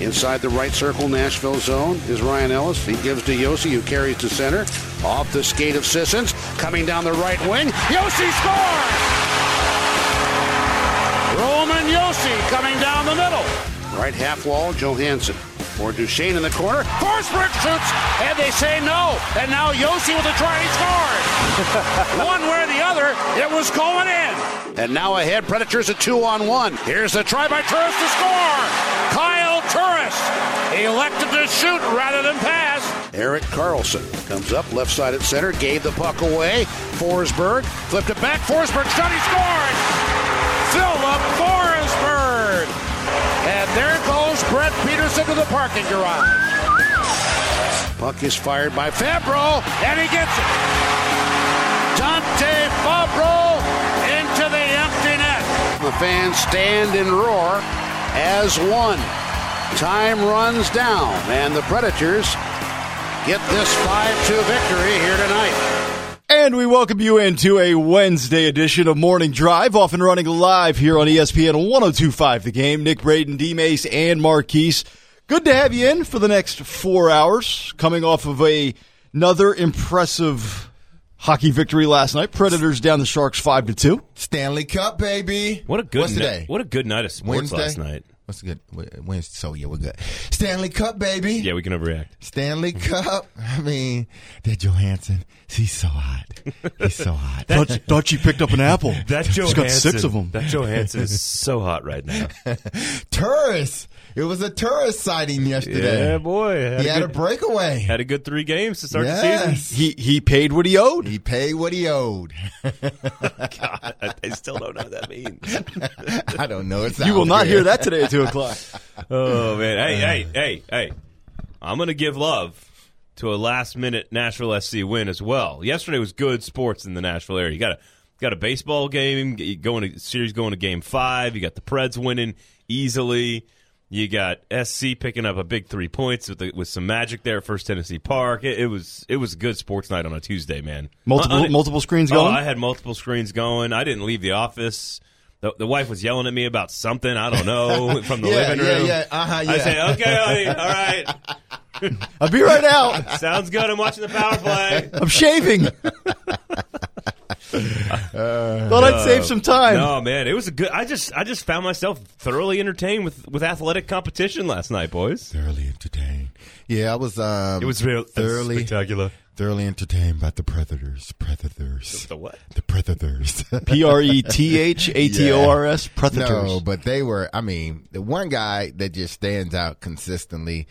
Inside the right circle, Nashville zone is Ryan Ellis. He gives to Josi, who carries to center. Off the skate of Sissons. Coming down the right wing. Josi scores! Roman Josi coming down the middle. Right half wall, Johansen. For Duchene in the corner. Forsberg shoots, and they say no. And now Josi with a try, he scores. one way or the other, it was going in. And now ahead, Predators a two on one. Here's the try by Turris to score. Kyle Turris elected to shoot rather than pass. Erik Karlsson comes up left side at center, gave the puck away. Forsberg flipped it back. Forsberg shot, he scored. Filip Forsberg. And there goes Brett Peterson to the parking garage. Puck is fired by Fabbro, and he gets it. Dante Fabbro into the empty net. The fans stand and roar as one. Time runs down, and the Predators get this 5 2 victory here tonight. And we welcome you into a Wednesday edition of Morning Drive, off and running live here on ESPN 1025 The Game. Nick Braden, D Mace, and Marquise. Good to have you in for the next four hours, coming off of a, another impressive hockey victory last night. Predators down the Sharks 5 to 2. Stanley Cup, baby. What a good What's ni- today? What a good night of sports Wednesday? last night. What's good? Wednesday. So yeah, we're good. Stanley Cup, baby. Yeah, we can overreact. Stanley mm-hmm. Cup. I mean, that Johansen. He's so hot. He's so hot. Thought, thought you picked up an apple. That He's got six of them. That Johansen is so hot right now. tourist. It was a tourist sighting yesterday. Yeah, boy. he had a breakaway. had a good three games to start the season. He, he paid what he owed. He paid what he owed. God, I still don't know what that means. I don't know. It's You will not hear that today at 2 o'clock. Oh man, hey, hey, hey, hey! I'm gonna give love to a last minute Nashville SC win as well. Yesterday was good sports in the Nashville area. You got a got a baseball game you going to series going to game five. You got the Preds winning easily. You got SC picking up a big three points with the, with some magic there at First Tennessee Park. It, it was it was a good sports night on a Tuesday, man. Multiple, Uh, uh, multiple screens Oh, going? I had multiple screens going. I didn't leave the office. The, the wife was yelling at me about something I don't know from the Yeah, living room. yeah. Uh-huh, I yeah. say, okay, honey, all right, I'll be right out. sounds good. I'm watching the power play. I'm shaving. Thought I'd save some time. No, man, it was a good. I just, I just found myself thoroughly entertained with with athletic competition last night, boys. Thoroughly entertained. Yeah, I was. Um, It was real thoroughly spectacular. Thoroughly entertained by the Predators. Predators. The what? The Predators. P R E T H A T O R S. Predators. No, but they were. I mean, the one guy that just stands out consistently.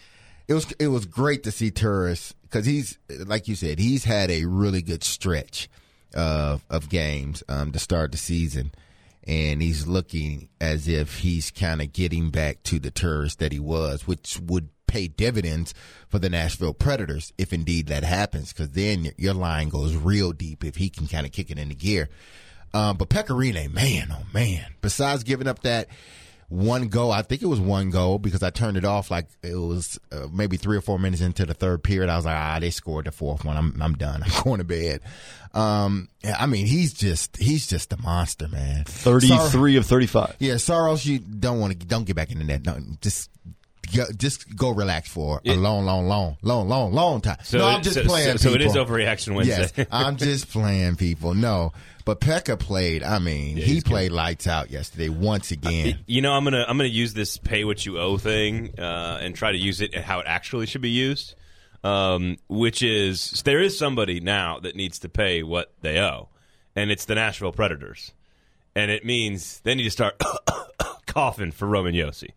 It was it was great to see Turris because he's like you said he's had a really good stretch of of games um, to start the season, and he's looking as if he's kind of getting back to the Turris that he was, which would pay dividends for the Nashville Predators if indeed that happens, because then your, your line goes real deep if he can kind of kick it into gear. Um, but Pekka Rinne, man, oh man. Besides giving up that one goal, I think it was one goal because I turned it off like it was uh, maybe three or four minutes into the third period. I was like, ah, they scored the fourth one. I'm I'm done. I'm going to bed. Um, I mean, he's just he's just a monster, man. Sor- 33 of 35. yeah, Saros, you don't want to don't get back in the net. Just. Just go relax for a long, long, long, long, long, long time. So, no, I'm just so, playing. so, so it is overreaction Wednesday. Yes, I'm just playing people. No, but Pekka played. I mean, he he's good. played lights out yesterday once again. You know, I'm gonna I'm gonna use this pay what you owe thing uh, and try to use it how it actually should be used. Um, which is there is somebody now that needs to pay what they owe, and it's the Nashville Predators, and it means they need to start coughing for Roman Josi.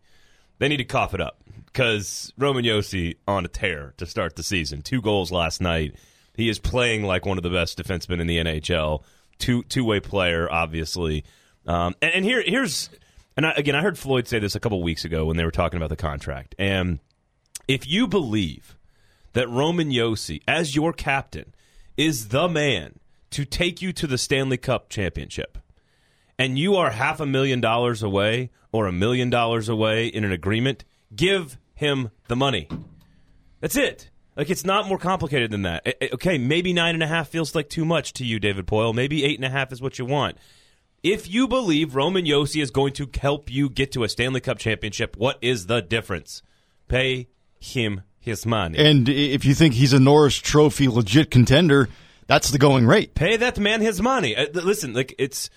They need to cough it up because Roman Josi on a tear to start the season. Two goals last night. He is playing like one of the best defensemen in the NHL. Two two way player, obviously. Um, and, and here here's and I, again, I heard Floyd say this a couple weeks ago when they were talking about the contract. And if you believe that Roman Josi, as your captain, is the man to take you to the Stanley Cup championship, and you are half a million dollars away or a million dollars away in an agreement, give him the money. That's it. Like it's not more complicated than that. Eh, eh, Okay, maybe nine and a half feels like too much to you, David Poile. Maybe eight and a half is what you want. If you believe Roman Josi is going to help you get to a Stanley Cup championship, what is the difference? Pay him his money. And if you think he's a Norris Trophy legit contender, that's the going rate. Pay that man his money. Uh, listen, like it's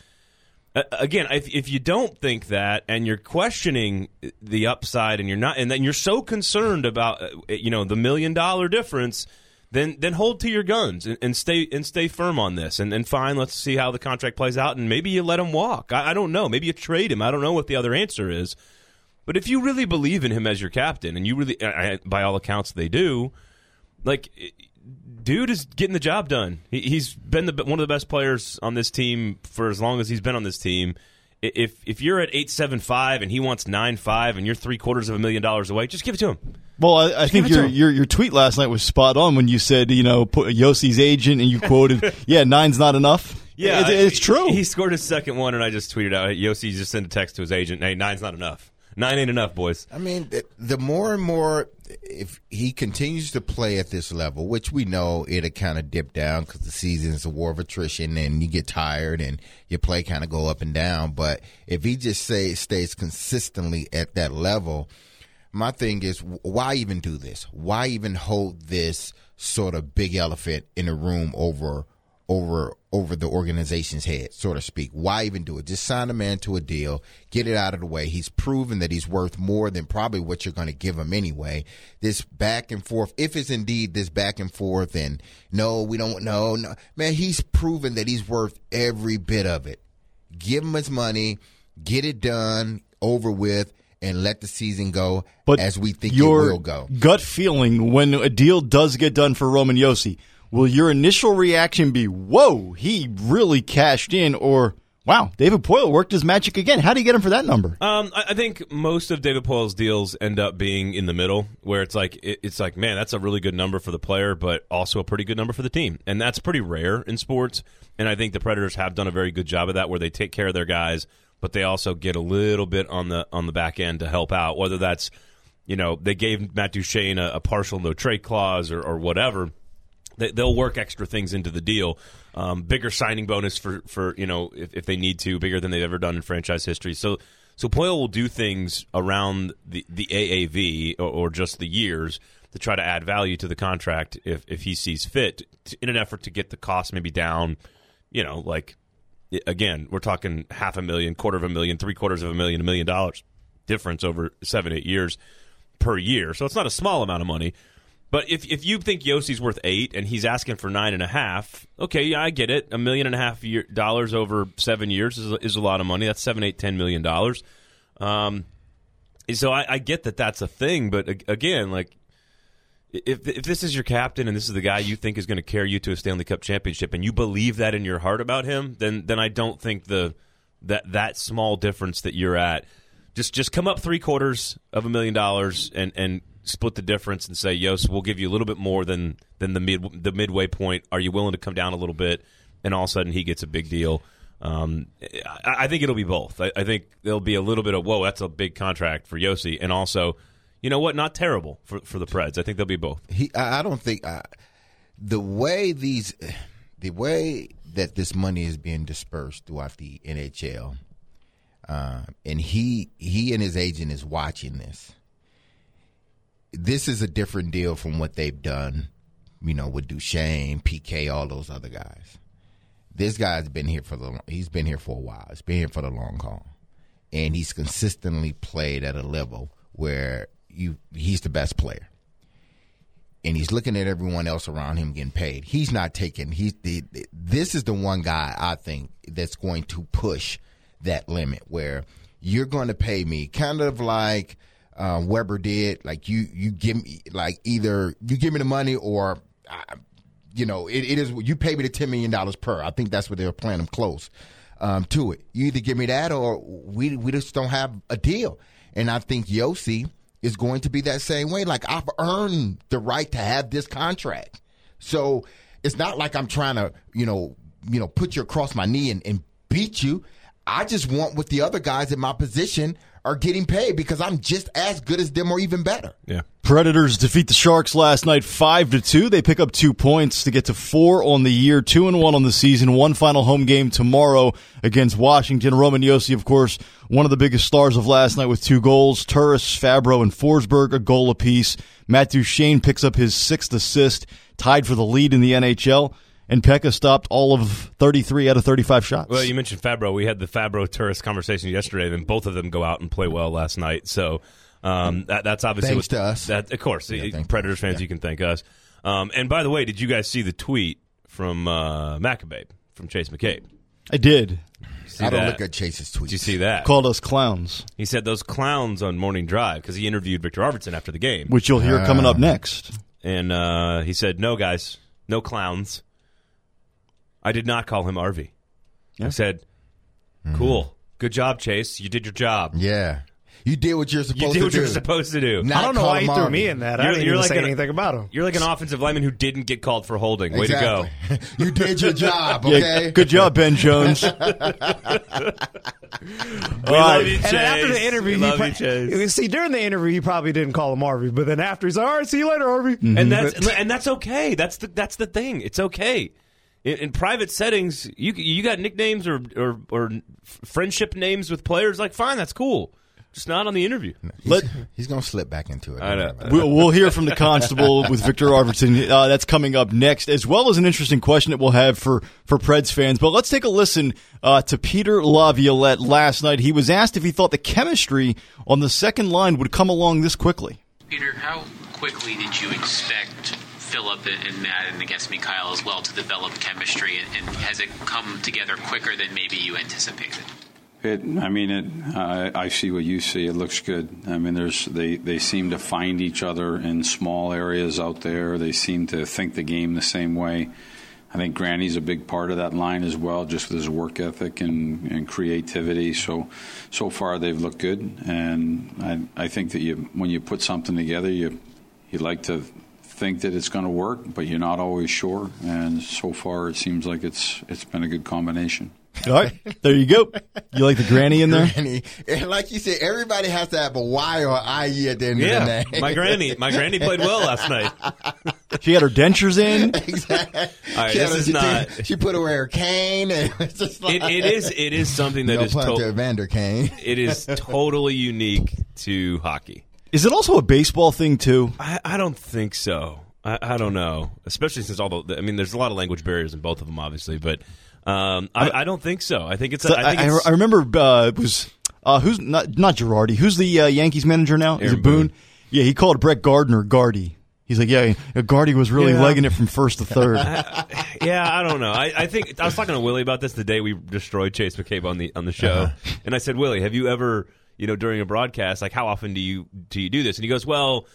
again, if, if you don't think that and you're questioning the upside and you're not, and then you're so concerned about uh, you know the million dollar difference, then then hold to your guns and, and stay and stay firm on this. And, and fine, let's see how the contract plays out, and maybe you let him walk. I, I don't know. Maybe you trade him. I don't know what the other answer is. But if you really believe in him as your captain, and you really, by all accounts, they do, like dude is getting the job done. He, has been the, one of the best players on this team for as long as he's been on this team. If if you're at eight seven five and he wants nine five and you're three quarters of a million dollars away, just give it to him. Well, I, I think your, your your tweet last night was spot on when you said you know put Josi's agent and you quoted yeah nine's not enough. Yeah, it, it's true. He scored his second one, and I just tweeted out Josi just sent a text to his agent. Hey, nine's not enough. Nine ain't enough, boys. I mean, the more and more, if he continues to play at this level, which we know it'll kind of dip down because the season is a war of attrition and you get tired and your play kind of go up and down. But if he just say, stays consistently at that level, my thing is, why even do this? Why even hold this sort of big elephant in the room over over over the organization's head, so to speak. Why even do it? Just sign a man to a deal, get it out of the way. He's proven that he's worth more than probably what you're going to give him anyway. This back and forth, if it's indeed this back and forth, and no, we don't know, no, man, he's proven that he's worth every bit of it. Give him his money, get it done, over with. And let the season go but as we think it will go. Gut feeling when a deal does get done for Roman Josi, will your initial reaction be, whoa, he really cashed in, or wow, David Poile worked his magic again? How do you get him for that number? Um, I, I, think most of David Poile's deals end up being in the middle, where it's like it, it's like, man, that's a really good number for the player, but also a pretty good number for the team, and that's pretty rare in sports. And I think the Predators have done a very good job of that, where they take care of their guys, but they also get a little bit on the on the back end to help out, whether that's you know they gave Matt Duchene a, a partial no trade clause or, or whatever they, will work extra things into the deal. Um, bigger signing bonus for, for you know if, if they need to, bigger than they've ever done in franchise history. So so Poile will do things around the the AAV or, or just the years to try to add value to the contract if if he sees fit in an effort to get the cost maybe down. You know, like again, we're talking half a million, quarter of a million, three quarters of a million, a million dollars difference over seven eight years per year. So it's not a small amount of money. But if if you think Josi's worth eight and he's asking for nine and a half, okay, yeah, I get it. A million and a half year, dollars over seven years is, is a lot of money. That's seven, eight, ten million dollars. Um, so I, I get that that's a thing, but again, like if if this is your captain and this is the guy you think is going to carry you to a Stanley Cup championship, and you believe that in your heart about him, then then I don't think the that that small difference that you're at just just come up three quarters of a million dollars and and split the difference and say, "Yos, we'll give you a little bit more than than the mid the midway point. Are you willing to come down a little bit?" And all of a sudden, he gets a big deal. Um, I, I, think it'll be both. I, I, think there'll be a little bit of whoa, that's a big contract for Josi, and also, you know what, not terrible for for the Preds. I think they'll be both. He, I don't think uh, the way these, the way that this money is being dispersed throughout the NHL, uh, and he he and his agent is watching this this is a different deal from what they've done, you know, with Duchene, PK, all those other guys. This guy's been here for the he's been here for a while. He's been here for the long haul, and he's consistently played at a level where you he's the best player. And he's looking at everyone else around him getting paid. He's not taking. He's the, this is the one guy I think that's going to push that limit where you're going to pay me kind of like uh, Weber did. Like you, you give me like either you give me the money or, uh, you know, it, it is you pay me the ten million dollars per. I think that's what they were playing them close um, to it. You either give me that or we we just don't have a deal. And I think Josi is going to be that same way. Like I've earned the right to have this contract, so it's not like I'm trying to you know you know put you across my knee and, and beat you. I just want what the other guys in my position are getting paid because I'm just as good as them or even better. Yeah. Predators defeat the Sharks last night five to two. They pick up two points to get to four on the year, two and one on the season. One final home game tomorrow against Washington. Roman Josi, of course, one of the biggest stars of last night with two goals. Turris, Fabbro and Forsberg a goal apiece. Matt Duchene picks up his sixth assist, tied for the lead in the NHL. And Pekka stopped all of 33 out of 35 shots. Well, you mentioned Fabbro. We had the Fabbro Turris conversation yesterday, and then both of them go out and play well last night. So um, that, that's obviously Thanks what, to us. That, of course, Yeah, thank you. Predators fans, Yeah. you can thank us. Um, and by the way, did you guys see the tweet from uh, Maccababe from Chase McCabe? I did. See I don't that? look at Chase's tweets. Did you see that? Called us clowns, He said those clowns on Morning Drive because he interviewed Viktor Arvidsson after the game, which you'll hear coming up next. and uh, he said, "No, guys, no clowns." I did not call him Arvy. I said, mm-hmm. "Cool, good job, Chase. You did your job. Yeah. You did what you're You supposed did to what do. you're supposed to do." Not I don't know call why he threw Arby. me in that. I You're- didn't you're even like say an- anything about him. You're like an offensive lineman who didn't get called for holding. Way to go. Exactly. you did your job, Yeah, okay? good job, Ben Jones. We All love right. you, Chase. And then after the interview, we he love pro- you, Chase. you see during the interview he probably didn't call him Harvey, but then after he's like, "All right, see you later, Harvey." and mm-hmm. that's and that's okay. That's the that's the thing. It's okay. In, in private settings, you you got nicknames or, or or friendship names with players. Like, fine, that's cool. Just not on the interview. Let, He's going to slip back into it. I know. Don't worry about it. we'll, we'll hear from the constable with Viktor Arvidsson. Uh, that's coming up next, as well as an interesting question that we'll have for, for Preds fans. But let's take a listen uh, to Peter Laviolette last night. He was asked if he thought the chemistry on the second line would come along this quickly. Peter, how quickly did you expect Filip and Matt and I guess Mikael as well to develop chemistry, and, and has it come together quicker than maybe you anticipated? It, I mean, it. I I see what you see. It looks good. I mean, there's they they seem to find each other in small areas out there. They seem to think the game the same way. I think Granny's a big part of that line as well, just with his work ethic and, and creativity. So, so far they've looked good, and I I think that you when you put something together, you you like to think that it's going to work, but you're not always sure. And so far, it seems like it's it's been a good combination. All right, there you go. You like the granny in there? Granny. and like you said, everybody has to have a Y or IE at the end of Yeah, the name. my granny, my granny played well last night. She had her dentures in. exactly. All right, She, this a- is she not- she put away her cane. And it's just like, It, it is it is something that no is pun to- to Evander Kane. it is totally unique to hockey. Is it also a baseball thing too? I, I don't think so. I, I don't know, especially since all the. I mean, there's a lot of language barriers in both of them, obviously, but um, I, I don't think so. I think it's. So I think I, it's I remember uh, it was uh, who's not not Girardi. Who's the uh, Yankees manager now? Is it Boone? Boone. Yeah, he called Brett Gardner Gardy. He's like, yeah, Gardy was really Yeah. legging it from first to third. yeah, I don't know. I, I think I was talking to Willie about this the day we destroyed Chase McCabe on the on the show, and I said, Willie, have you ever, you know, during a broadcast, like how often do you do you do this? And he goes, Well,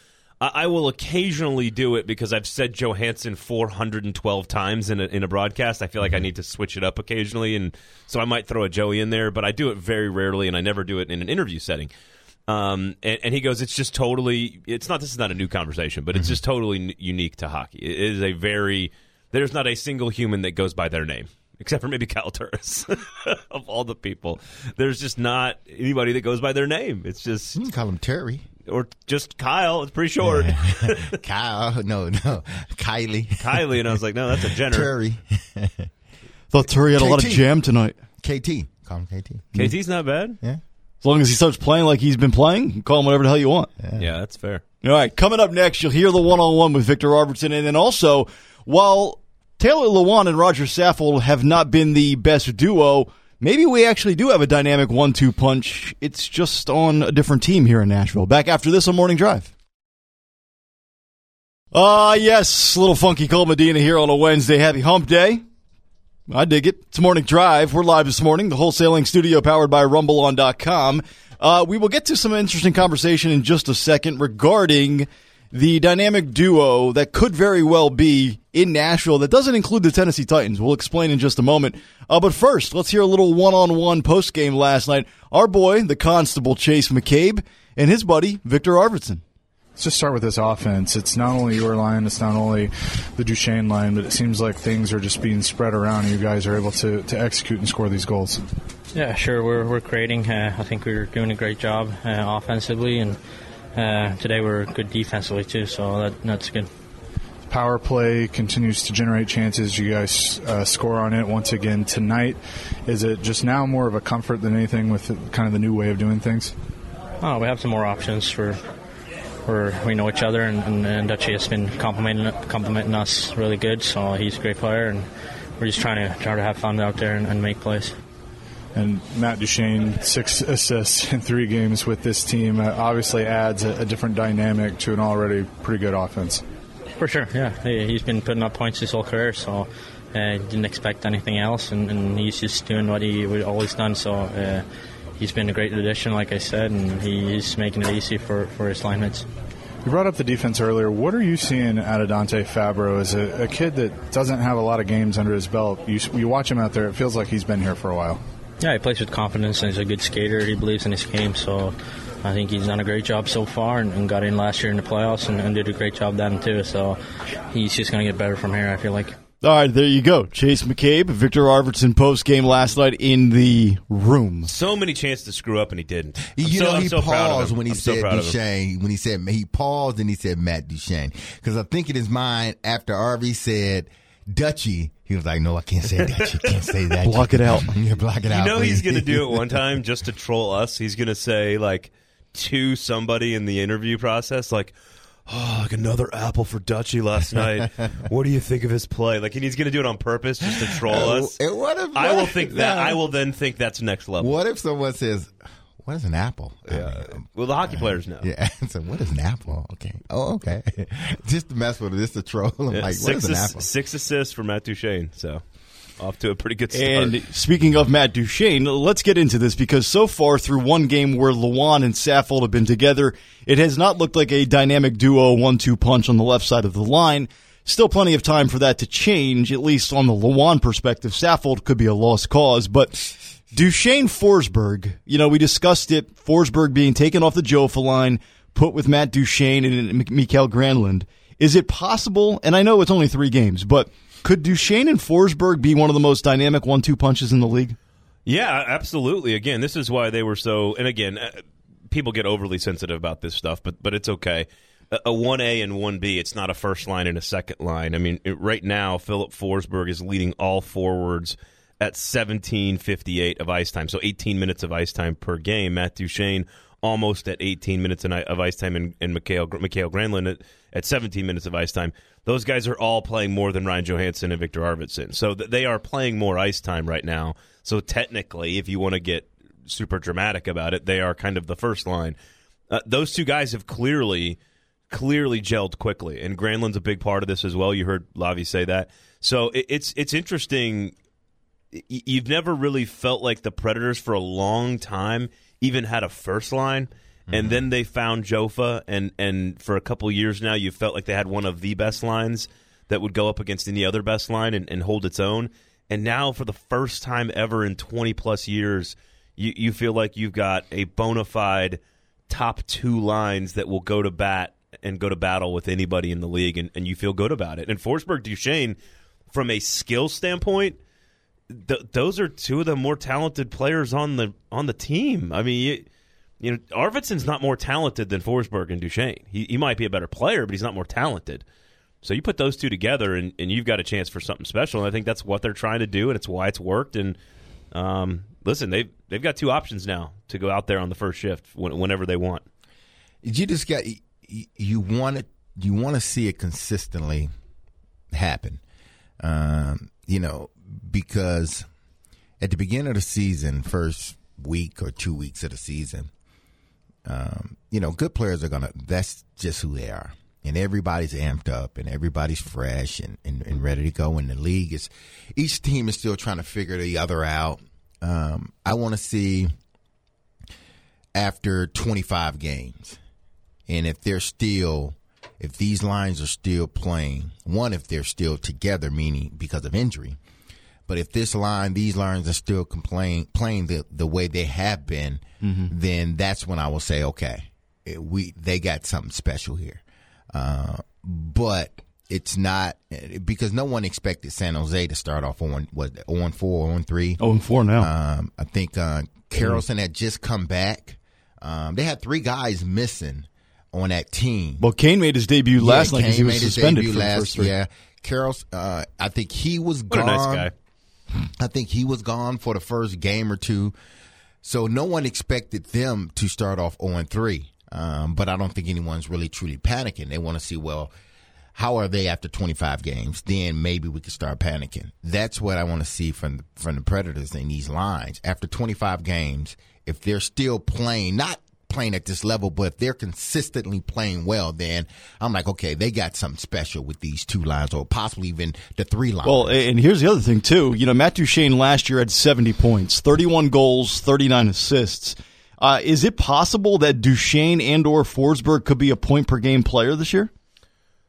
I, I will occasionally do it because I've said Johansen 412 times in a in a broadcast. I feel like I need to switch it up occasionally, and so I might throw a Joey in there, but I do it very rarely, and I never do it in an interview setting. Um, and, and he goes, it's just totally, it's not, this is not a new conversation, but it's just totally n- unique to hockey. It is a very, there's not a single human that goes by their name, except for maybe Kyle Turris of all the people. There's just not anybody that goes by their name. It's just, You can call him Terry. or just Kyle. It's pretty short. Kyle. No, no. Kylie. Kylie. And I was like, no, that's a Jenner. Terry. Thought Terry had a lot of jam tonight. KT. Call him KT. KT's not bad. Yeah. As long as he starts playing like he's been playing, call him whatever the hell you want. Yeah, that's fair. All right, coming up next, you'll hear the one-on-one with Viktor Arvidsson. and then also, while Taylor Lewan and Rodger Saffold have not been the best duo, maybe we actually do have a dynamic one-two punch. It's just on a different team here in Nashville. Back after this on Morning Drive. Ah, yes, little funky Cold Medina here on a Wednesday. Happy Hump Day. I dig it. It's Morning Drive. We're live this morning, the wholesaling studio powered by RumbleOn.com. Uh, we will get to some interesting conversation in just a second regarding the dynamic duo that could very well be in Nashville that doesn't include the Tennessee Titans. We'll explain in just a moment. Uh, but first, let's hear a little one-on-one post-game last night. Our boy, the Constable Chase McCabe, and his buddy, Viktor Arvidsson. let's just start with this offense. It's not only your line, it's not only the Duchene line, but it seems like things are just being spread around, and you guys are able to, to execute and score these goals. Yeah, sure. We're, we're creating. Uh, I think we're doing a great job uh, offensively, and uh, today we're good defensively too. So that, that's good. Power play continues to generate chances. You guys uh, score on it once again tonight. Is it just now more of a comfort than anything with kind of the new way of doing things? Oh, we have some more options for. for we know each other, and, and, and Dutchy has been complimenting complimenting us really good. So he's a great player, and we're just trying to try to have fun out there and, and make plays. And Matt Duchene, six assists in three games with this team, uh, obviously adds a, a, different dynamic to an already pretty good offense. For sure, yeah. He's been putting up points his whole career, so uh, didn't expect anything else, and, and, he's just doing what he would always done. So uh, he's been a great addition, like I said, and he's making it easy for, for his line mates. You brought up the defense earlier. What are you seeing out of Dante Fabbro as a, a, kid that doesn't have a lot of games under his belt? You, you watch him out there, it feels like he's been here for a while. Yeah, he plays with confidence and he's a good skater. He believes in his game, so I think he's done a great job so far and, and got in last year in the playoffs and, and, did a great job then too. So he's just going to get better from here. I feel like. All right, there you go. Chase McCabe, Viktor Arvidsson post game last night in the room. So many chances to screw up and he didn't. I'm you so, know, he so paused when he I'm said so Duchene. When he said he paused and he said Matt Duchene because I think in his mind after Arvy said Dutchy, he was like, "No, I can't say that. You Can't say that. block it out. yeah, block it you out." You know please. he's going to do it one time just to troll us. He's going to say like to somebody in the interview process, like, "Oh, like another apple for Dutchy last night. what do you think of his play?" Like, and he's going to do it on purpose just to troll Uh, us. and what if- I will think that. I will then think that's next level. What if someone says, "What is an apple?" I Yeah. mean, um, Well, the hockey players know. Yeah. So what is an apple? Okay. Oh, okay. just to mess with it, just to troll. I'm Yeah, like, what six, is an ass- apple? six assists for Matt Duchene. So off to a pretty good start. And speaking of Matt Duchene, let's get into this because so far through one game where Lewan and Saffold have been together, it has not looked like a dynamic duo one-two punch on the left side of the line. Still plenty of time for that to change, at least on the Lewan perspective. Saffold could be a lost cause, but Duchene Forsberg, you know, we discussed it. Forsberg being taken off the Jofa line, put with Matt Duchene and Mikael Granlund. Is it possible? And I know it's only three games, but could Duchene and Forsberg be one of the most dynamic one-two punches in the league? Yeah, absolutely. Again, this is why they were so. And again, uh, people get overly sensitive about this stuff, but but it's okay. A one A and one B. It's not a first line and a second line. I mean, right now, Filip Forsberg is leading all forwards at seventeen fifty eight of ice time, so eighteen minutes of ice time per game. Matt Duchene almost at 18 minutes of ice time, and, and Mikael, Mikael Granlund at, at 17 minutes of ice time. Those guys are all playing more than Ryan Johansen and Viktor Arvidsson. So th- they are playing more ice time right now. So technically, if you want to get super dramatic about it, they are kind of the first line. Uh, those two guys have clearly, clearly gelled quickly, and Granlund's a big part of this as well. You heard Lavi say that. So it, it's it's interesting. You've never really felt like the Predators for a long time even had a first line, and mm-hmm. then they found Jofa, and and for a couple years now, you felt like they had one of the best lines that would go up against any other best line and, and hold its own. And now, for the first time ever in 20 plus years, you, you feel like you've got a bona fide top two lines that will go to bat and go to battle with anybody in the league, and, and you feel good about it. And Forsberg Duchene, from a skill standpoint, th- those are two of the more talented players on the on the team. I mean, you, you know, Arvidsson's not more talented than Forsberg and Duchene. He, he might be a better player, but he's not more talented. So you put those two together, and, and you've got a chance for something special. And I think that's what they're trying to do, and it's why it's worked. And um, listen, they've they've got two options now to go out there on the first shift when, whenever they want. You just got you, want it. You want to see it consistently happen. Um, you know, because at the beginning of the season, first week or two weeks of the season, um, you know, good players are gonna. That's just who they are, and everybody's amped up, and everybody's fresh and, and, and ready to go. And the league is, each team is still trying to figure the other out. Um, I want to see after 25 games, and if they're still, if these lines are still playing, one, if they're still together, meaning because of injury, but if this line, these lines are still complain, playing the, the way they have been, then that's when I will say, okay, we they got something special here. Uh, but it's not because no one expected San Jose to start off on what on four on three. Oh, and four now. Um, I think uh, Karlsson had just come back. Um, they had three guys missing on that team. Well, Kane made his debut last night he was made his suspended debut for the last- first three. Yeah, Carroll's. Uh, I think he was What a gone. nice guy. I think he was gone for the first game or two. So no one expected them to start off 0 3. Um, but I don't think anyone's really truly panicking. They want to see, well, how are they after 25 games? Then maybe we can start panicking. That's what I want to see from the, from the Predators in these lines. After 25 games, if they're still playing, not playing at this level, but if they're consistently playing well, then I'm like, okay, they got something special with these two lines or possibly even the three lines. Well, and here's the other thing too. You know, Matt Duchene last year had 70 points, 31 goals, 39 assists. Uh, is it possible that Duchene and or Forsberg could be a point per game player this year?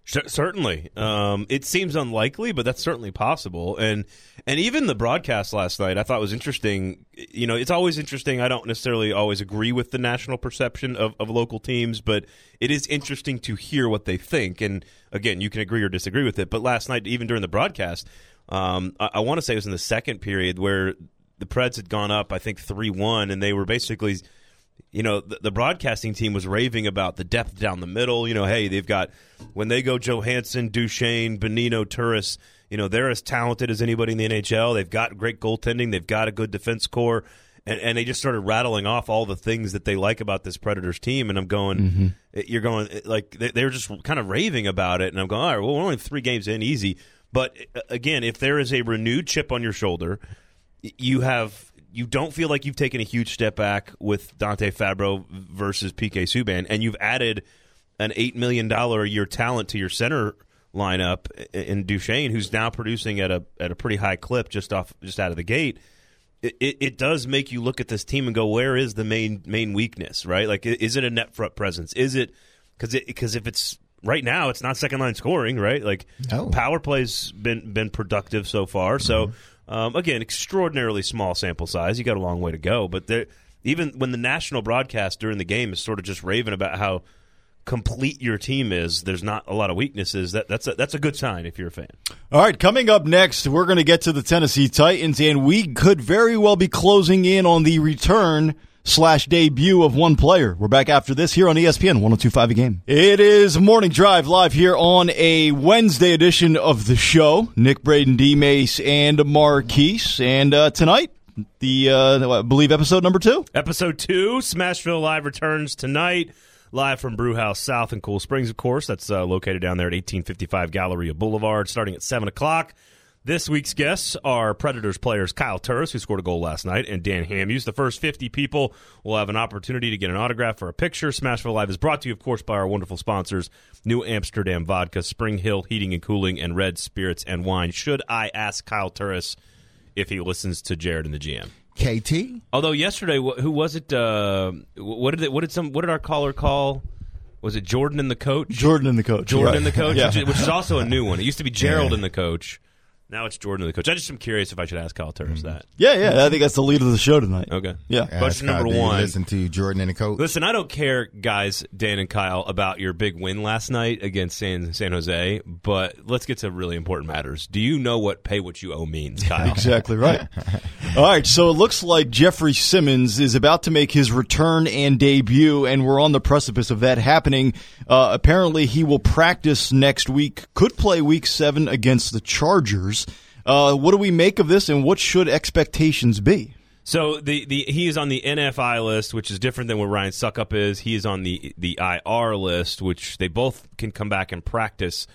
Cer- Certainly, um, it seems unlikely, but that's certainly possible. And and even the broadcast last night, I thought was interesting. You know, it's always interesting. I don't necessarily always agree with the national perception of, of local teams, but it is interesting to hear what they think. And again, you can agree or disagree with it. But last night, even during the broadcast, um, I, I want to say it was in the second period where the Preds had gone up, I think three one, and they were basically you know, the, the broadcasting team was raving about the depth down the middle. You know, hey, they've got when they go Johansen, Duchene, Bonino, Turris. You know, they're as talented as anybody in the NHL. They've got great goaltending. They've got a good defense core, and, and they just started rattling off all the things that they like about this Predators team. And I'm going, you're going like they, they're just kind of raving about it. And I'm going, all right, well, we're only three games in, easy. But uh, again, if there is a renewed chip on your shoulder, you have you don't feel like you've taken a huge step back with Dante Fabbro versus PK Subban, and you've added an eight million dollar a year talent to your center lineup in Duchene, who's now producing at a at a pretty high clip just off just out of the gate. It, it, it does make you look at this team and go, where is the main main weakness? Right? Like, is it a net front presence? Is it because because if it's right now, it's not second line scoring, right? Like, No. power play's been been productive so far. So mm-hmm. Um, again, extraordinarily small sample size. You got a long way to go, but there, even when the national broadcast during the game is sort of just raving about how complete your team is, there's not a lot of weaknesses. That that's a, that's a good sign if you're a fan. All right, coming up next, we're going to get to the Tennessee Titans, and we could very well be closing in on the return slash debut of one player. We're back after this here on ESPN 1025 a game. It is Morning Drive live here on a Wednesday edition of the show. Nick Braden, D Mace, and Marquise. And uh, tonight, the, uh, I believe, episode number two. Episode two, Smashville Live returns tonight. Live from Brewhouse South in Cool Springs, of course. That's uh, located down there at 1855 Galleria Boulevard, starting at 7 o'clock. This week's guests are Predators players Kyle Turris, who scored a goal last night, and Dan Hamhuis. The first 50 people will have an opportunity to get an autograph or a picture. Smashville Live is brought to you, of course, by our wonderful sponsors New Amsterdam Vodka, Spring Hill Heating and Cooling, and Red Spirits and Wine. Should I ask Kyle Turris if he listens to Jared and the GM? KT? Although yesterday, who was it? Uh, what did it, what did some what did our caller call? Was it Jordan and the coach? Jordan and the coach. Jordan Right. and the coach, Yeah. which, is, which is also a new one. It used to be Gerald and the coach. Now it's Jordan and the coach. I just am curious if I should ask Kyle Turris that. Yeah, yeah, I think that's the lead of the show tonight. Okay. Yeah. Ask Question how number they one. Listen to Jordan and the coach. Listen, I don't care, guys, Dan and Kyle, about your big win last night against San San Jose, but let's get to really important matters. Do you know what pay what you owe means, Kyle? Exactly right. All right, so it looks like Jeffery Simmons is about to make his return and debut, and we're on the precipice of that happening. Uh, apparently, he will practice next week, could play week seven against the Chargers. Uh, what do we make of this, and what should expectations be? So the, the he is on the NFI list, which is different than what Ryan Succop is. He is on the the IR list, which they both can come back and practice.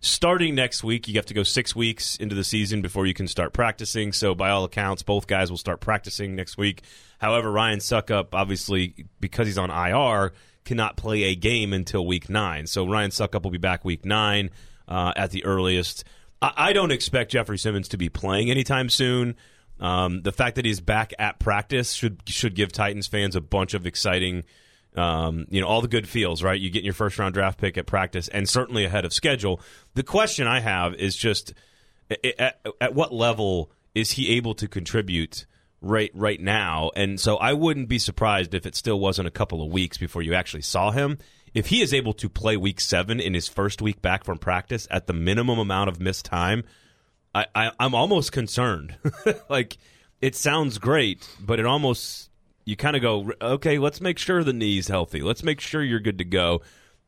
Starting next week, you have to go six weeks into the season before you can start practicing. So by all accounts, both guys will start practicing next week. However, Ryan Succop, obviously, because he's on IR, cannot play a game until week nine. So Ryan Succop will be back week nine uh, at the earliest. I, don't expect Jeffery Simmons to be playing anytime soon. Um, the fact that he's back at practice should should give Titans fans a bunch of exciting, um, you know, all the good feels. Right, you get your first round draft pick at practice, and certainly ahead of schedule. The question I have is just at, at what level is he able to contribute right right now, and so I wouldn't be surprised if it still wasn't a couple of weeks before you actually saw him. If he is able to play Week Seven in his first week back from practice at the minimum amount of missed time, I, I I'm almost concerned. like it sounds great, but it almost you kind of go, okay, let's make sure the knee's healthy. Let's make sure you're good to go.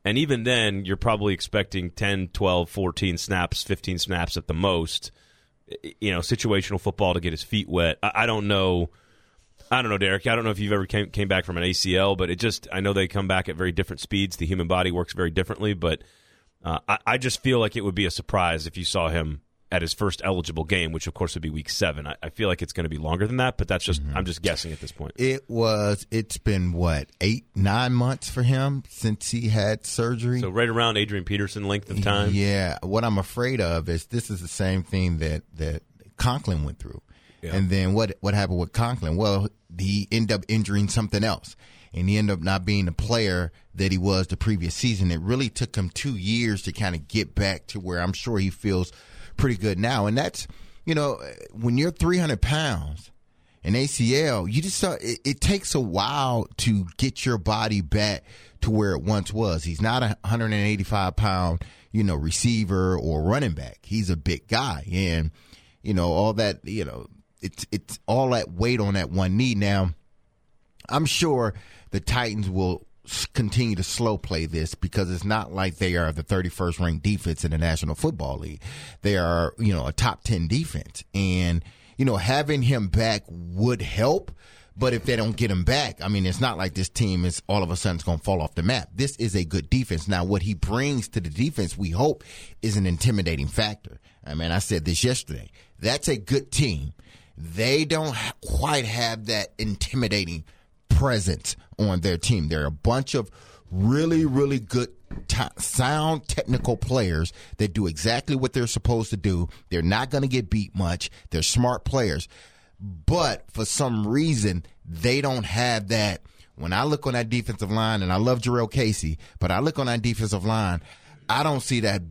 And even then, you're probably expecting 10, 12, 14 snaps, 15 snaps at the most. You know, situational football to get his feet wet. I, I don't know. I don't know, Derek. I don't know if you've ever came, came back from an ACL, but it just, I know they come back at very different speeds. The human body works very differently, but uh, I, I just feel like it would be a surprise if you saw him at his first eligible game, which of course would be week seven. I, I feel like it's going to be longer than that, but that's just Mm-hmm. I'm just guessing at this point. It was. It's been what eight, nine months for him since he had surgery. So right around Adrian Peterson length of time. Yeah. What I'm afraid of is this is the same thing that that Conklin went through, And then what what happened with Conklin? Well, he ended up injuring something else, and he ended up not being the player that he was the previous season. It really took him two years to kind of get back to where I'm sure he feels pretty good now, and that's you know when you're 300 pounds an ACL, you just saw it, it takes a while to get your body back to where it once was. He's not a 185 pound, you know, receiver or running back. He's a big guy, and you know all that. You know, it's it's all that weight on that one knee. Now, I'm sure the Titans will continue to slow play this because it's not like they are the 31st ranked defense in the National Football League. They are, you know, a top 10 defense. And, you know, having him back would help. But if they don't get him back, I mean, it's not like this team is all of a sudden going to fall off the map. This is a good defense. Now, what he brings to the defense, we hope, is an intimidating factor. I mean, I said this yesterday. That's a good team. They don't quite have that intimidating presence on their team. They're a bunch of really, really good, t- sound technical players that do exactly what they're supposed to do. They're not going to get beat much. They're smart players. But for some reason, they don't have that. When I look on that defensive line, and I love Jurrell Casey, but I look on that defensive line, I don't see that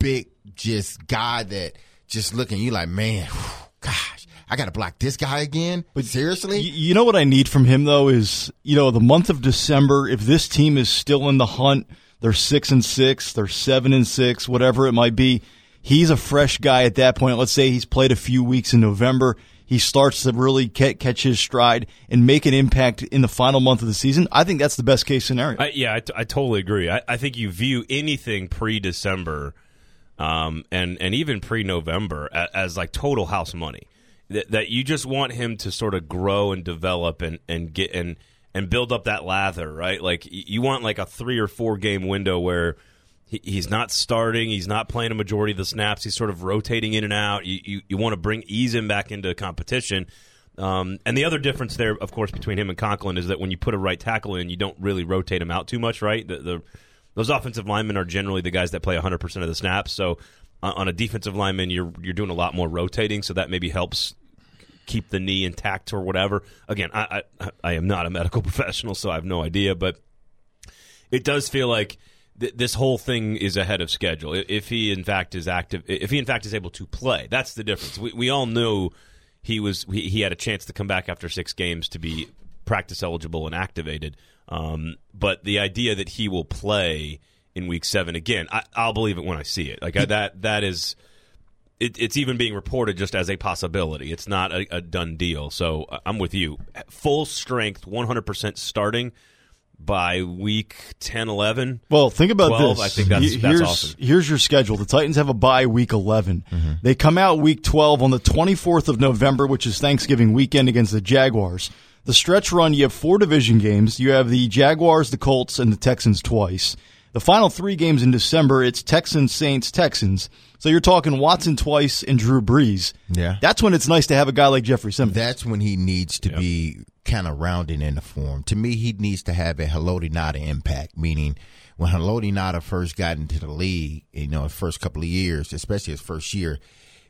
big, just guy that just looking, you like, man, whew, gosh, I got to block this guy again? But seriously? You know what I need from him though is you know the month of December. If this team is still in the hunt, they're six and six, they're seven and six, whatever it might be. He's a fresh guy at that point. Let's say he's played a few weeks in November. He starts to really catch his stride and make an impact in the final month of the season. I think that's the best case scenario. I, yeah, I, t- I totally agree. I, I think you view anything pre-December um, and and even pre-November as, as like total house money. That, that you just want him to sort of grow and develop and, and get and and build up that lather, right? Like you want like a three or four game window where he, he's not starting, he's not playing a majority of the snaps, he's sort of rotating in and out. You you, you want to bring ease him back into competition. Um, and the other difference there, of course, between him and Conklin is that when you put a right tackle in, you don't really rotate him out too much, right? The, the those offensive linemen are generally the guys that play 100% of the snaps. So on a defensive lineman, you're you're doing a lot more rotating, so that maybe helps keep the knee intact or whatever. Again, I I, I am not a medical professional, so I have no idea, but it does feel like th- this whole thing is ahead of schedule. If he in fact is active, if he in fact is able to play, that's the difference. We we all knew he was he, he had a chance to come back after six games to be practice eligible and activated. Um, but the idea that he will play in week seven again, I, I'll believe it when I see it. Like I, that that is. It, it's even being reported just as a possibility. It's not a, a done deal. So uh, I'm with you. Full strength, 100% starting by week 10, 11. Well, think about 12, this. I think that's, He- that's here's, awesome. Here's your schedule. The Titans have a bye week 11. Mm-hmm. They come out week 12 on the 24th of November, which is Thanksgiving weekend against the Jaguars. The stretch run, you have four division games. You have the Jaguars, the Colts, and the Texans twice. The final three games in December, it's Texans, Saints, Texans. So you're talking Watson twice and Drew Brees. Yeah. That's when it's nice to have a guy like Jeffery Simmons. That's when he needs to be kind of rounding in the form. To me, he needs to have a Haloti Ngata impact, meaning when Haloti Ngata first got into the league, you know, his first couple of years, especially his first year,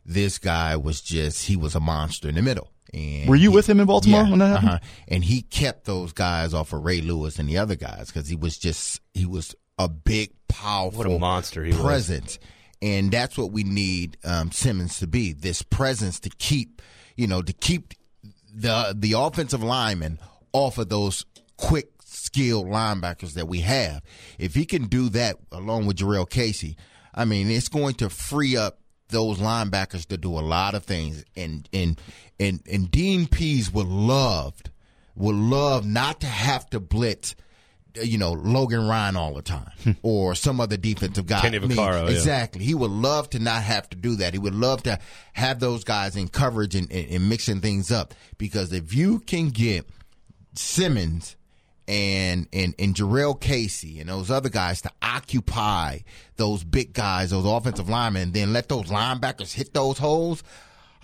this guy was just, he was a monster in the middle. And Were you he- with him in Baltimore Yeah, when that happened? uh-huh. And he kept those guys off of Ray Lewis and the other guys because he was just, he was a big, powerful What a monster he was. presence. And that's what we need um, Simmons to be this presence to keep, you know, to keep the the offensive linemen off of those quick skilled linebackers that we have. If he can do that along with Jurrell Casey, I mean, it's going to free up those linebackers to do a lot of things. And and and and Dean Pees would loved would love not to have to blitz. You know Logan Ryan all the time, hmm. or some other defensive guy. Kenny I mean, Vaccaro, yeah. exactly. He would love to not have to do that. He would love to have those guys in coverage and, and, and mixing things up. Because if you can get Simmons and and and Jarrell Casey and those other guys to occupy those big guys, those offensive linemen, and then let those linebackers hit those holes.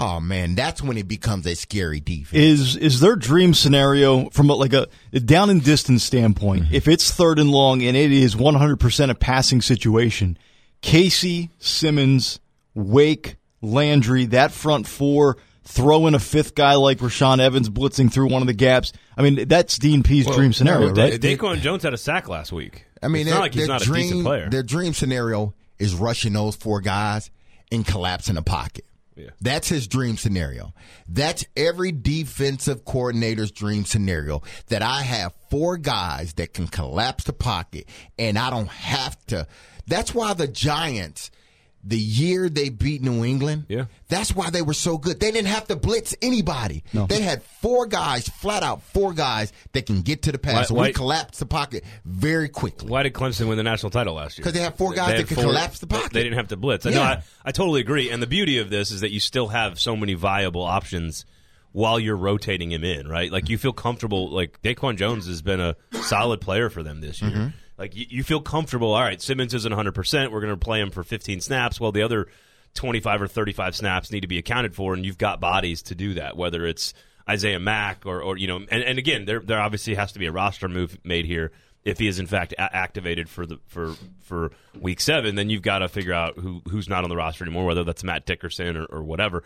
Oh man, that's when it becomes a scary defense. Is is their dream scenario from a, like a, a down and distance standpoint? Mm-hmm. If it's third and long and it is 100% a passing situation, Casey, Simmons, Wake, Landry, that front four, throw in a fifth guy like Rashaan Evans blitzing through one of the gaps. I mean, that's Dean Pees' dream scenario, Da- right? Daquan Jones had a sack last week. I mean, it's their, not like he's not dream, a decent player. Their dream scenario is rushing those four guys and collapsing the pocket. Yeah. That's his dream scenario. That's every defensive coordinator's dream scenario that I have four guys that can collapse the pocket and I don't have to. That's why the Giants, the year they beat New England, Yeah. that's why they were so good. They didn't have to blitz anybody. They had four guys, flat out four guys that can get to the pass. Why- so why- we collapsed the pocket very quickly. Why did Clemson win the national title last year? Because they had four guys They that had could four- collapse the pocket. They didn't have to blitz. I know. Yeah. I, I totally agree. And the beauty of this is that you still have so many viable options while you're rotating him in, right? Like you feel comfortable. Like Daquan Jones has been a solid player for them this year. Mm-hmm. Like you, you feel comfortable. All right, Simmons isn't 100. percent We're going to play him for 15 snaps. Well, the other 25 or 35 snaps need to be accounted for, and you've got bodies to do that. Whether it's Isaiah Mack or, or you know, and, and again, there there obviously has to be a roster move made here. If he is in fact a- activated for the for for week seven, then you've got to figure out who who's not on the roster anymore, whether that's Matt Dickerson or, or whatever.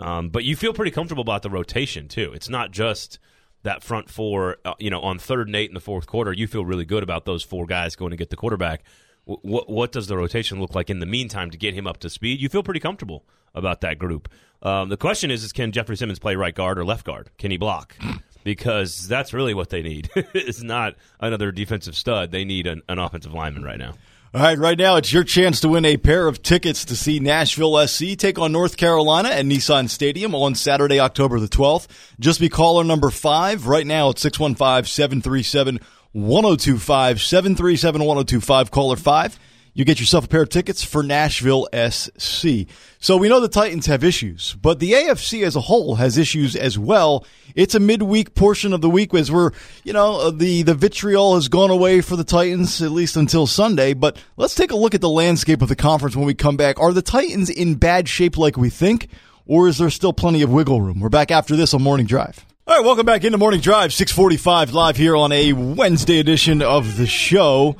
Um, but you feel pretty comfortable about the rotation too. It's not just that front four. Uh, you know, on third and eight in the fourth quarter, you feel really good about those four guys going to get the quarterback. Wh- What what does the rotation look like in the meantime to get him up to speed? You feel pretty comfortable about that group. Um, the question is: Is can Jeffery Simmons play right guard or left guard? Can he block? Because that's really what they need. it's not another defensive stud. They need an, an offensive lineman right now. All right, right now it's your chance to win a pair of tickets to see Nashville SC take on North Carolina at Nissan Stadium on Saturday, October the 12th. Just be caller number five. Right now at 615 737 1025. 737 1025, caller five. You get yourself a pair of tickets for Nashville SC. So we know the Titans have issues, but the AFC as a whole has issues as well. It's a midweek portion of the week as we're, you know, uh, the, the vitriol has gone away for the Titans, at least until Sunday. But let's take a look at the landscape of the conference when we come back. Are the Titans in bad shape like we think, or is there still plenty of wiggle room? We're back after this on Morning Drive. All right, welcome back into Morning Drive, 645 live here on a Wednesday edition of the show.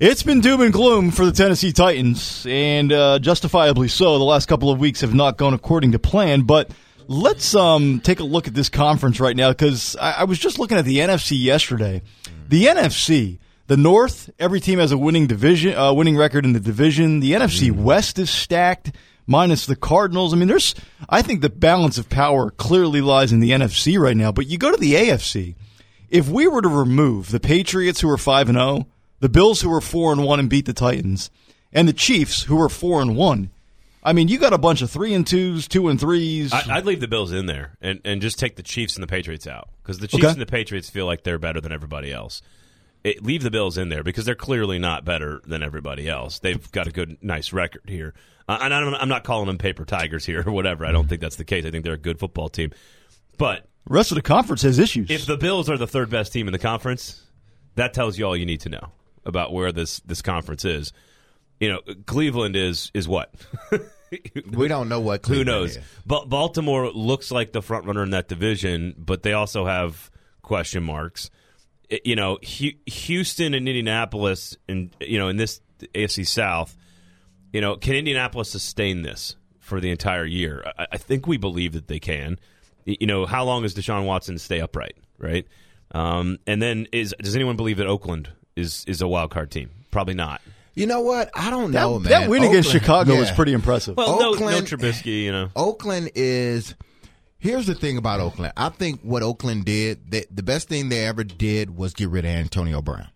It's been doom and gloom for the Tennessee Titans, and uh, justifiably so. The last couple of weeks have not gone according to plan, but let's um, take a look at this conference right now because I, I was just looking at the NFC yesterday. The NFC, the North, every team has a winning division, uh, winning record in the division. The NFC West is stacked, minus the Cardinals. I mean, there's, I think the balance of power clearly lies in the NFC right now. But you go to the AFC. If we were to remove the Patriots, who are five and zero, the Bills, who are four and one and beat the Titans, and the Chiefs, who are four and one. I mean, you got a bunch of three and twos, two and threes. I, I'd leave the Bills in there and, and just take the Chiefs and the Patriots out because the Chiefs Okay. and the Patriots feel like they're better than everybody else. It, leave the Bills in there because they're clearly not better than everybody else. They've got a good, nice record here. Uh, and I'm, I'm not calling them paper tigers here or whatever. I don't think that's the case. I think they're a good football team. But the rest of the conference has issues. if the Bills are the third best team in the conference, that tells you all you need to know about where this, this conference is. You know, Cleveland is is what? We don't know what Who knows? is. But Baltimore looks like the front runner in that division, but they also have question marks. You know, Houston and Indianapolis, and you know, in this AFC South, you know, can Indianapolis sustain this for the entire year? I, I think we believe that they can. You know, how long is Deshaun Watson stay upright? Right, um, and then is does anyone believe that Oakland is is a wild card team? Probably not. You know what? I don't that, know, man. that win against Chicago yeah. was pretty impressive. Well, no, no Oakland- Trubisky. You know, Oakland is Here's the thing about Oakland. I think what Oakland did, the, the best thing they ever did was get rid of Antonio Brown.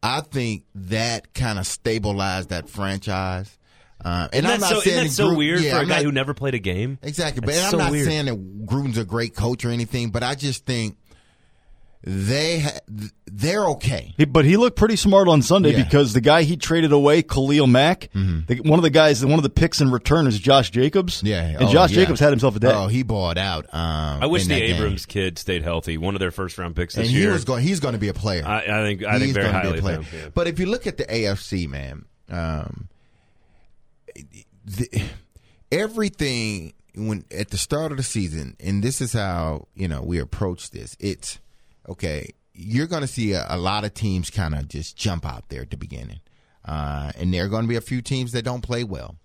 I think that kind of stabilized that franchise. Uh, and Isn't I'm not so, saying isn't that that so weird yeah, for a I'm guy not- who never played a game? Exactly, but That's I'm so not weird. saying that Gruden's a great coach or anything. But I just think they ha- they're okay. But he looked pretty smart on Sunday Yeah. Mm-hmm. because the guy he traded away, Khalil Mack, the, one of the guys, one of the picks in return is Josh Jacobs. Yeah, and oh, Josh yeah. Jacobs had himself a day. Oh, he balled out. Um, I wish the that game. Abrams kid stayed healthy. One of their first round picks this and he year. was going. He's going to be a player. I, I think I think He's very gonna be a highly of player. him. yeah. But if you look at the AFC, man, um, the, everything when at the start of the season, and this is how you know we approach this. It's okay. You're going to see a, a lot of teams kind of just jump out there at the beginning, uh, and there are going to be a few teams that don't play well.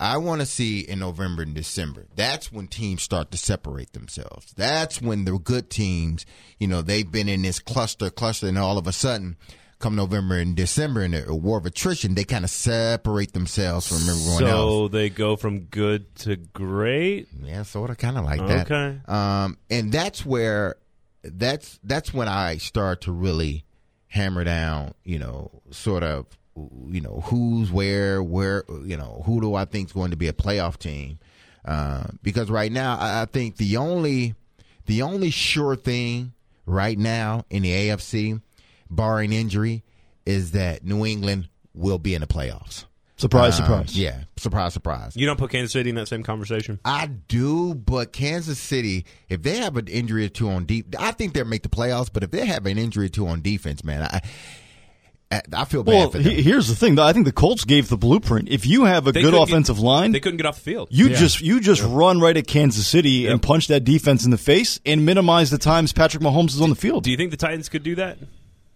I want to see in November and December. That's when teams start to separate themselves. That's when the good teams, you know, they've been in this cluster, cluster, and all of a sudden, come November and December in a war of attrition, they kind of separate themselves from everyone else. So they go from good to great. Yeah, sort of, kind of like that. Okay. Um, and that's where that's that's when I start to really hammer down. You know, sort of, you know, who's where, where, you know, who do I think is going to be a playoff team? Uh, because right now, I, I think the only the only sure thing right now in the AFC, barring injury, is that New England will be in the playoffs. Surprise, Um, surprise. Yeah, surprise, surprise. You don't put Kansas City in that same conversation. I do, but Kansas City, if they have an injury or two on deep, I think they'll make the playoffs. But if they have an injury or two on defense, man, I I, I feel bad Well, for them. here's the thing. though. I think the Colts gave the blueprint. If you have a They good couldn't get- offensive line, They couldn't get off the field. you just you just run right at Kansas City and punch that defense in the face and minimize the times Patrick Mahomes is on the field. Do you think the Titans could do that?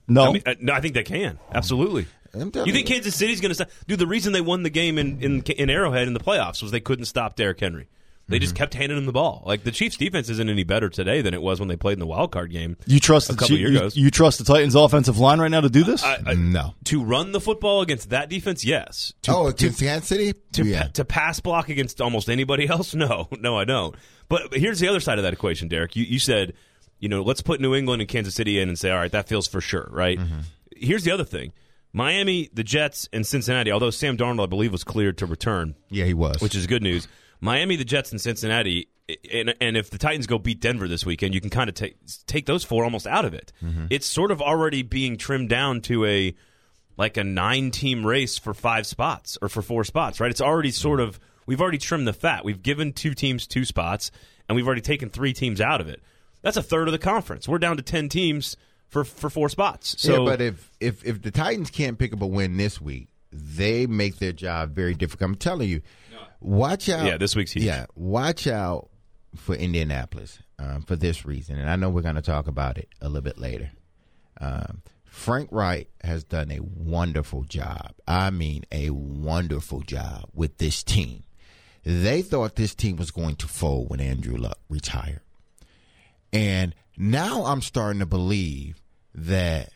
no, I mean, uh, no, I think they can. Absolutely. I'm telling You think you. Kansas City's going to stop? Dude, the reason they won the game in, in in Arrowhead in the playoffs was they couldn't stop Derrick Henry. They Mm-hmm. just kept handing him the ball. Like the Chiefs' defense isn't any better today than it was when they played in the wild card game. you trust a the couple years you, ago. you trust the Titans' offensive line right now to do this? I, I, no. to run the football against that defense, yes. To, oh, to, Kansas City, to, yeah. to pass block against almost anybody else, no, no, I don't. But, but here's the other side of that equation, Derek. You, you said, you know, let's put New England and Kansas City in and say, all right, that feels for sure, right? Mm-hmm. Here's the other thing: Miami, the Jets, and Cincinnati. Although Sam Darnold, I believe, was cleared to return, yeah, he was. which is good news. Miami, the Jets, and Cincinnati, and, and if the Titans go beat Denver this weekend, you can kind of take take those four almost out of it. Mm-hmm. It's sort of already being trimmed down to a like a nine team race for five spots or for four spots, right? It's already sort of we've already trimmed the fat. We've given two teams two spots, and we've already taken three teams out of it. That's a third of the conference. We're down to ten teams for for four spots. So yeah, but if, if if the Titans can't pick up a win this week, they make their job very difficult. I'm telling you, watch out. Yeah, this week's huge. Yeah, watch out for Indianapolis um, for this reason, and I know we're going to talk about it a little bit later. Um, Frank Reich has done a wonderful job. I mean, a wonderful job with this team. They thought this team was going to fold when Andrew Luck retired. And now I'm starting to believe that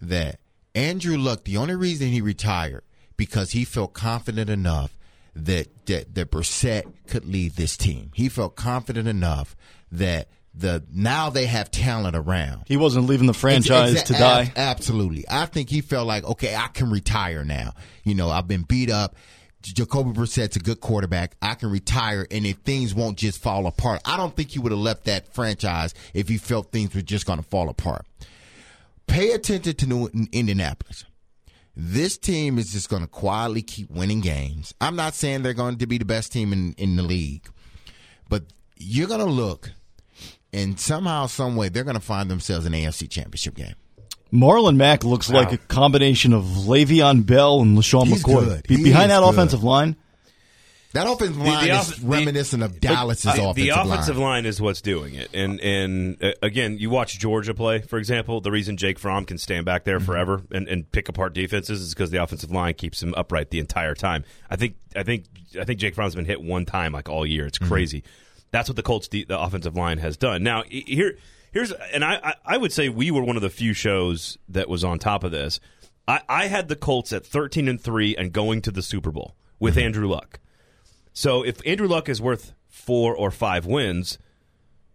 that Andrew Luck, the only reason he retired because he felt confident enough that that that Brissett could lead this team. He felt confident enough that the now they have talent around. he wasn't leaving the franchise Exa- to ab- die. Absolutely. I think he felt like, okay, I can retire now. You know, I've been beat up. Jacoby Brissett's a good quarterback. I can retire, and if things won't just fall apart, I don't think he would have left that franchise if he felt things were just going to fall apart. Pay attention to New Indianapolis. This team is just going to quietly keep winning games. I'm not saying they're going to be the best team in, in the league, but you're going to look, and somehow, some way, they're going to find themselves in an AFC Championship game. Marlon Mack looks like a combination of Le'Veon Bell and LeSean He's McCoy. good. Be- behind that good. offensive line, That offensive line the is off- the- reminiscent of Dallas's the, offensive line. the offensive line. line is what's doing it. And and uh, again, you watch Georgia play, for example. The reason Jake Fromm can stand back there mm-hmm. forever and, and pick apart defenses is because the offensive line keeps him upright the entire time. I think I think I think Jake Fromm's been hit one time like all year. It's mm-hmm. crazy. That's what the Colts de- the offensive line has done. Now here here's and I, I I would say we were one of the few shows that was on top of this. I, I had the Colts at thirteen and three and going to the Super Bowl with mm-hmm. Andrew Luck. So if Andrew Luck is worth four or five wins,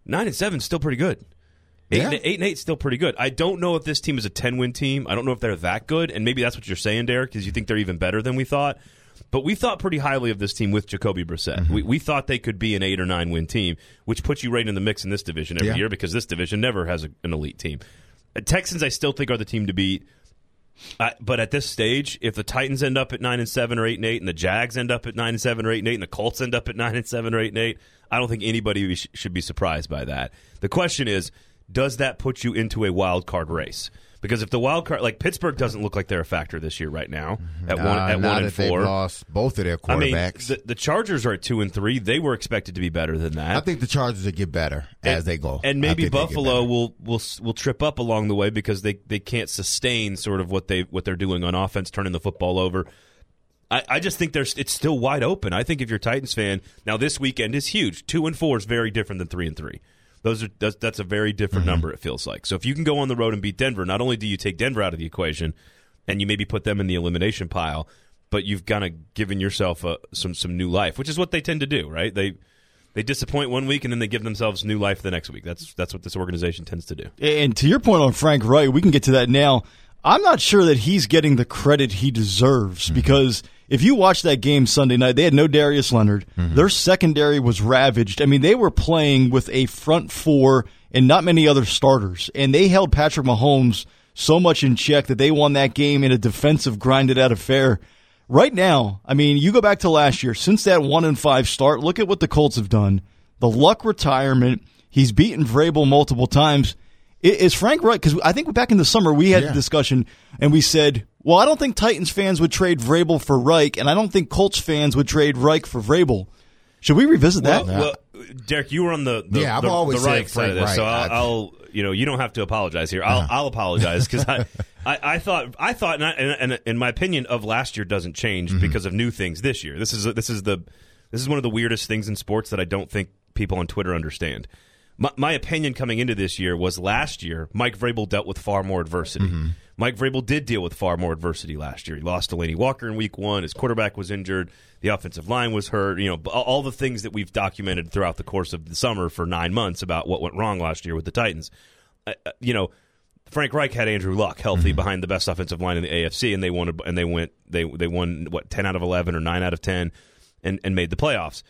nine and seven is still pretty good. Eight, Yeah. and, eight and eight is still pretty good. I don't know if this team is a ten win team. I don't know if they're that good, and maybe that's what you're saying, Derek, because you think they're even better than we thought. But we thought pretty highly of this team with Jacoby Brissett. Mm-hmm. We, we thought they could be an eight or nine win team, which puts you right in the mix in this division every Yeah. year because this division never has a, an elite team. Texans, I still think are the team to beat. But at this stage, if the Titans end up at nine and seven or eight and eight, and the Jags end up at nine and seven or eight and eight, and the Colts end up at nine and seven or eight and eight, I don't think anybody should be surprised by that. The question is, does that put you into a wild card race? Because if the wild card, like Pittsburgh, doesn't look like they're a factor this year right now at one at one and four. lost both of their quarterbacks. I mean, the, the Chargers are at two and three. They were expected to be better than that. I think the Chargers will get better as they go, And maybe think they get Buffalo will will will trip up along the way because they, they can't sustain sort of what they what they're doing on offense, turning the football over. I, I just think there's it's still wide open. I think if you're a Titans fan, now this weekend is huge. Two and four is very different than three and three. Those are that's, that's a very different Mm-hmm. number. It feels like. So if you can go on the road and beat Denver, not only do you take Denver out of the equation, and you maybe put them in the elimination pile, but you've kind of given yourself a, some some new life, which is what they tend to do, right? They they disappoint one week and then they give themselves new life the next week. That's that's what this organization tends to do. And to your point on Frank Reich, we can get to that now. I'm not sure that he's getting the credit he deserves because if you watch that game Sunday night, they had no Darius Leonard. Mm-hmm. Their secondary was ravaged. I mean, they were playing with a front four and not many other starters, and they held Patrick Mahomes so much in check that they won that game in a defensive grinded out affair. Right now, I mean, you go back to last year, since that one and five start, look at what the Colts have done. The luck retirement, he's beaten Vrabel multiple times. I- Is Frank right? Because I think back in the summer we had Yeah. a discussion and we said, well, I don't think Titans fans would trade Vrabel for Reich, and I don't think Colts fans would trade Reich for Vrabel. Should we revisit that? Well, Derek, you were on the the, Yeah, I've the, always the said right side of Frank this, so I'll, I'll you know you don't have to apologize here. I'll I'll apologize because I, I I thought I thought and, I- and, and in my opinion of last year doesn't change Mm-hmm. because of new things this year. This is this is the this is one of the weirdest things in sports that I don't think people on Twitter understand. My, my opinion coming into this year was last year Mike Vrabel dealt with far more adversity. Mm-hmm. Mike Vrabel did deal with far more adversity last year. He lost Delanie Walker in week one. His quarterback was injured. The offensive line was hurt. You know, all- the things that we've documented throughout the course of the summer for nine months about what went wrong last year with the Titans. Uh, you know, Frank Reich had Andrew Luck healthy behind the best offensive line in the AFC, and they won. And they went. They they won what ten out of eleven or nine out of ten, and and made the playoffs.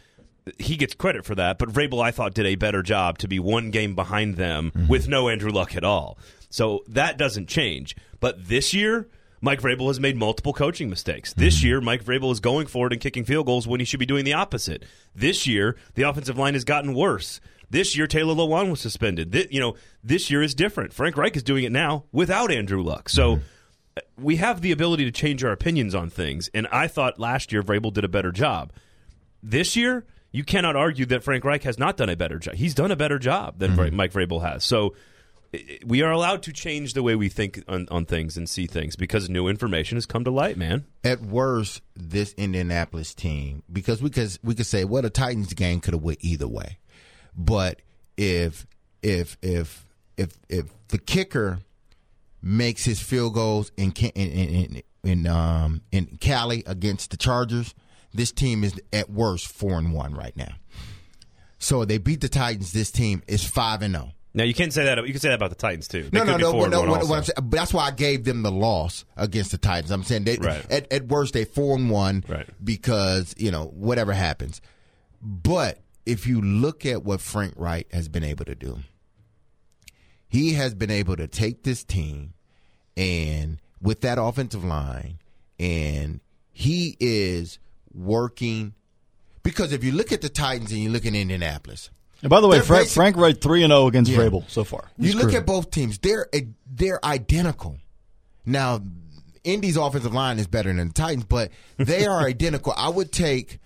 He gets credit for that, but Vrabel I thought did a better job to be one game behind them mm-hmm. with no Andrew Luck at all. So that doesn't change. But this year, Mike Vrabel has made multiple coaching mistakes. This mm-hmm. year, Mike Vrabel is going forward and kicking field goals when he should be doing the opposite. This year, the offensive line has gotten worse. This year, Taylor Lewan was suspended. Thi- you know, this year is different. Frank Reich is doing it now without Andrew Luck. So mm-hmm. uh, we have the ability to change our opinions on things. And I thought last year Vrabel did a better job. This year, you cannot argue that Frank Reich has not done a better job. He's done a better job than Vra- Mike Vrabel has. So we are allowed to change the way we think on, on things and see things because new information has come to light, man. at worst this Indianapolis team because we could we could say well the Titans game could have went either way, but if if if if if the kicker makes his field goals in in in, in, in um in Cali against the Chargers, this team is at worst four and one right now. So they beat the Titans. This team is five and oh. zero. Now you can say that you can say that about the Titans too. They No, no, no, no. no what, what saying, that's why I gave them the loss against the Titans. I'm saying they, Right. at, at worst they four and one Right. because you know whatever happens. But if you look at what Frank Reich has been able to do, he has been able to take this team and with that offensive line, and he is working because if you look at the Titans and you look at Indianapolis, And by the way, Frank, Frank Reich three and zero against Yeah. Vrabel so far. You look cruising. at both teams; they're eh, they're identical. Now, Indy's offensive line is better than the Titans, but they are identical. I would take.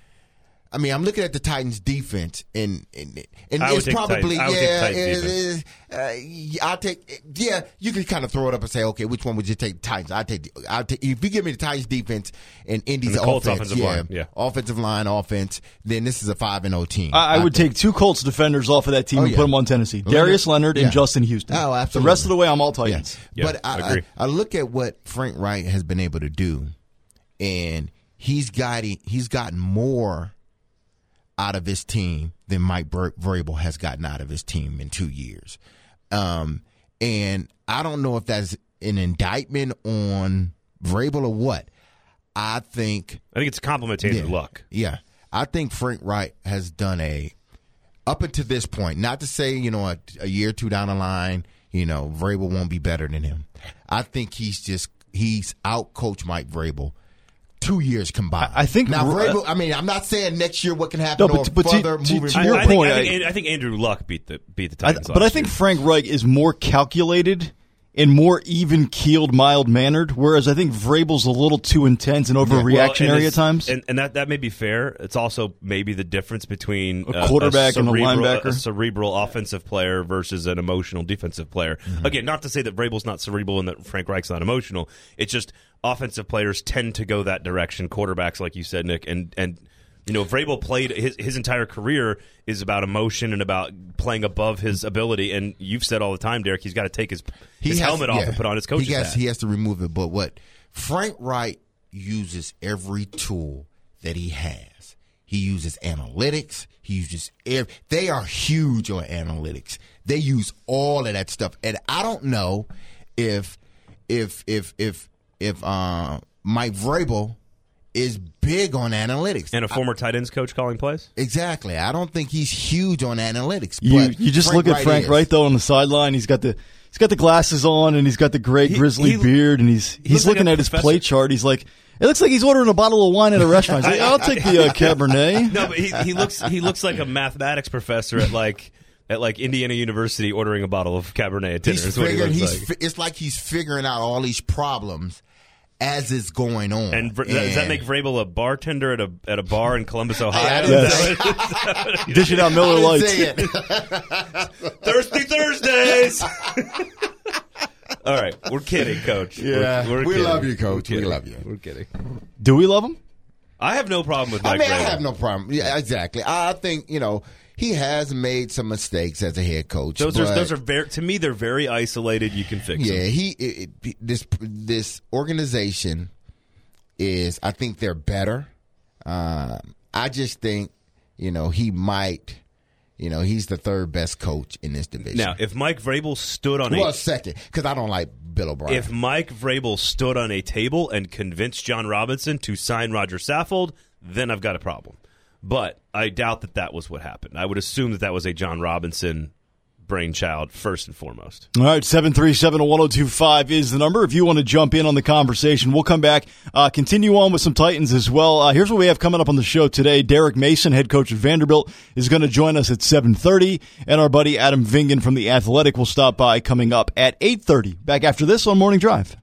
I mean, I'm looking at the Titans' defense, and and, and it's probably Titans- I would take the yeah. Titans it is, uh, I'll take yeah. You can kind of throw it up and say, okay, which one would you take? The Titans. I take. I take if you give me the Titans defense and Indy's And the Colts offense, offensive yeah, line, yeah. offensive line, offense. Then this is a five and zero team. I, I would take two Colts defenders off of that team Oh, and yeah. put them on Tennessee. Darius Leonard Yeah. and Justin Houston. Oh, absolutely. The rest of the way, I'm all Titans. Yeah, but I, I agree. I, I look at what Frank Reich has been able to do, and he's got he's gotten more out of his team than Mike Vrabel has gotten out of his team in two years. Um, and I don't know if that's an indictment on Vrabel or what. I think I think it's a compliment to yeah, Luck. Yeah, I think Frank Reich has done a up until this point. Not to say you know a, a year or two down the line, you know Vrabel won't be better than him. I think he's just he's out coached Mike Vrabel two years combined. I think now. Vrabel, I mean, I'm not saying next year what can happen no, but, or but further to, moving. To, your I, point, I think, I think, Andrew Luck beat the beat the Titans. but I think year. Frank Reich is more calculated and more even keeled, mild mannered. Whereas I think Vrabel's a little too intense and overreactionary well, and at times. And, and, that that may be fair. It's also maybe the difference between a quarterback a and a linebacker, a cerebral offensive player versus an emotional defensive player. Mm-hmm. Again, not to say that Vrabel's not cerebral and that Frank Reich's not emotional. It's just offensive players tend to go that direction. Quarterbacks, like you said, Nick, and and you know, Vrabel played his his entire career is about emotion and about playing above his ability. And you've said all the time, Derek, he's got to take his, his has, helmet off yeah. and put on his coach's he has, hat. He has to remove it. But what Frank Reich uses every tool that he has. He uses analytics. He uses every, they are huge on analytics. They use all of that stuff. And I don't know if if if if if uh, Mike Vrabel is big on analytics and a former I, tight ends coach calling plays. Exactly. I don't think he's huge on analytics. You you just Frank look at Frank Reich though on the sideline. He's got the he's got the glasses on and he's got the great he, grizzly he, beard and he's he's looking like at professor. his play chart. He's like. It looks like he's ordering a bottle of wine at a restaurant. Like, I'll take the uh, Cabernet. No, but he, he looks he looks like a mathematics professor at like at like Indiana University ordering a bottle of Cabernet at dinner. He's figuring, he he's like. it's like he's figuring out all these problems as it's going on. And, and does that make Vrabel a bartender at a at a bar in Columbus, Ohio? yes. Dishing out Miller Lites. Thirsty Thursdays. All right, we're kidding, Coach. Yeah, we're, we're we kidding. love you, Coach. We love you. We're kidding. Do we love him? I have no problem with Mike. I mean, Vrabel. I have no problem. Yeah, exactly. I think you know he has made some mistakes as a head coach. Those are those are very to me they're very isolated. You can fix yeah, them. he it, it, this this organization is I think they're better. Uh, I just think you know he might. You know he's the third best coach in this division. Now, if Mike Vrabel stood on a. well, a second, because I don't like Bill O'Brien. If Mike Vrabel stood on a table and convinced Jon Robinson to sign Rodger Saffold, then I've got a problem. But I doubt that that was what happened. I would assume that that was a Jon Robinson brainchild first and foremost. All right, 737-1025 is the number. If you want to jump in on the conversation, we'll come back, uh, continue on with some Titans as well. Uh, here's what we have coming up on the show today. Derek Mason, head coach of Vanderbilt, is going to join us at 7.30, and our buddy Adam Vingan from The Athletic will stop by coming up at 8.30. Back after this on Morning Drive.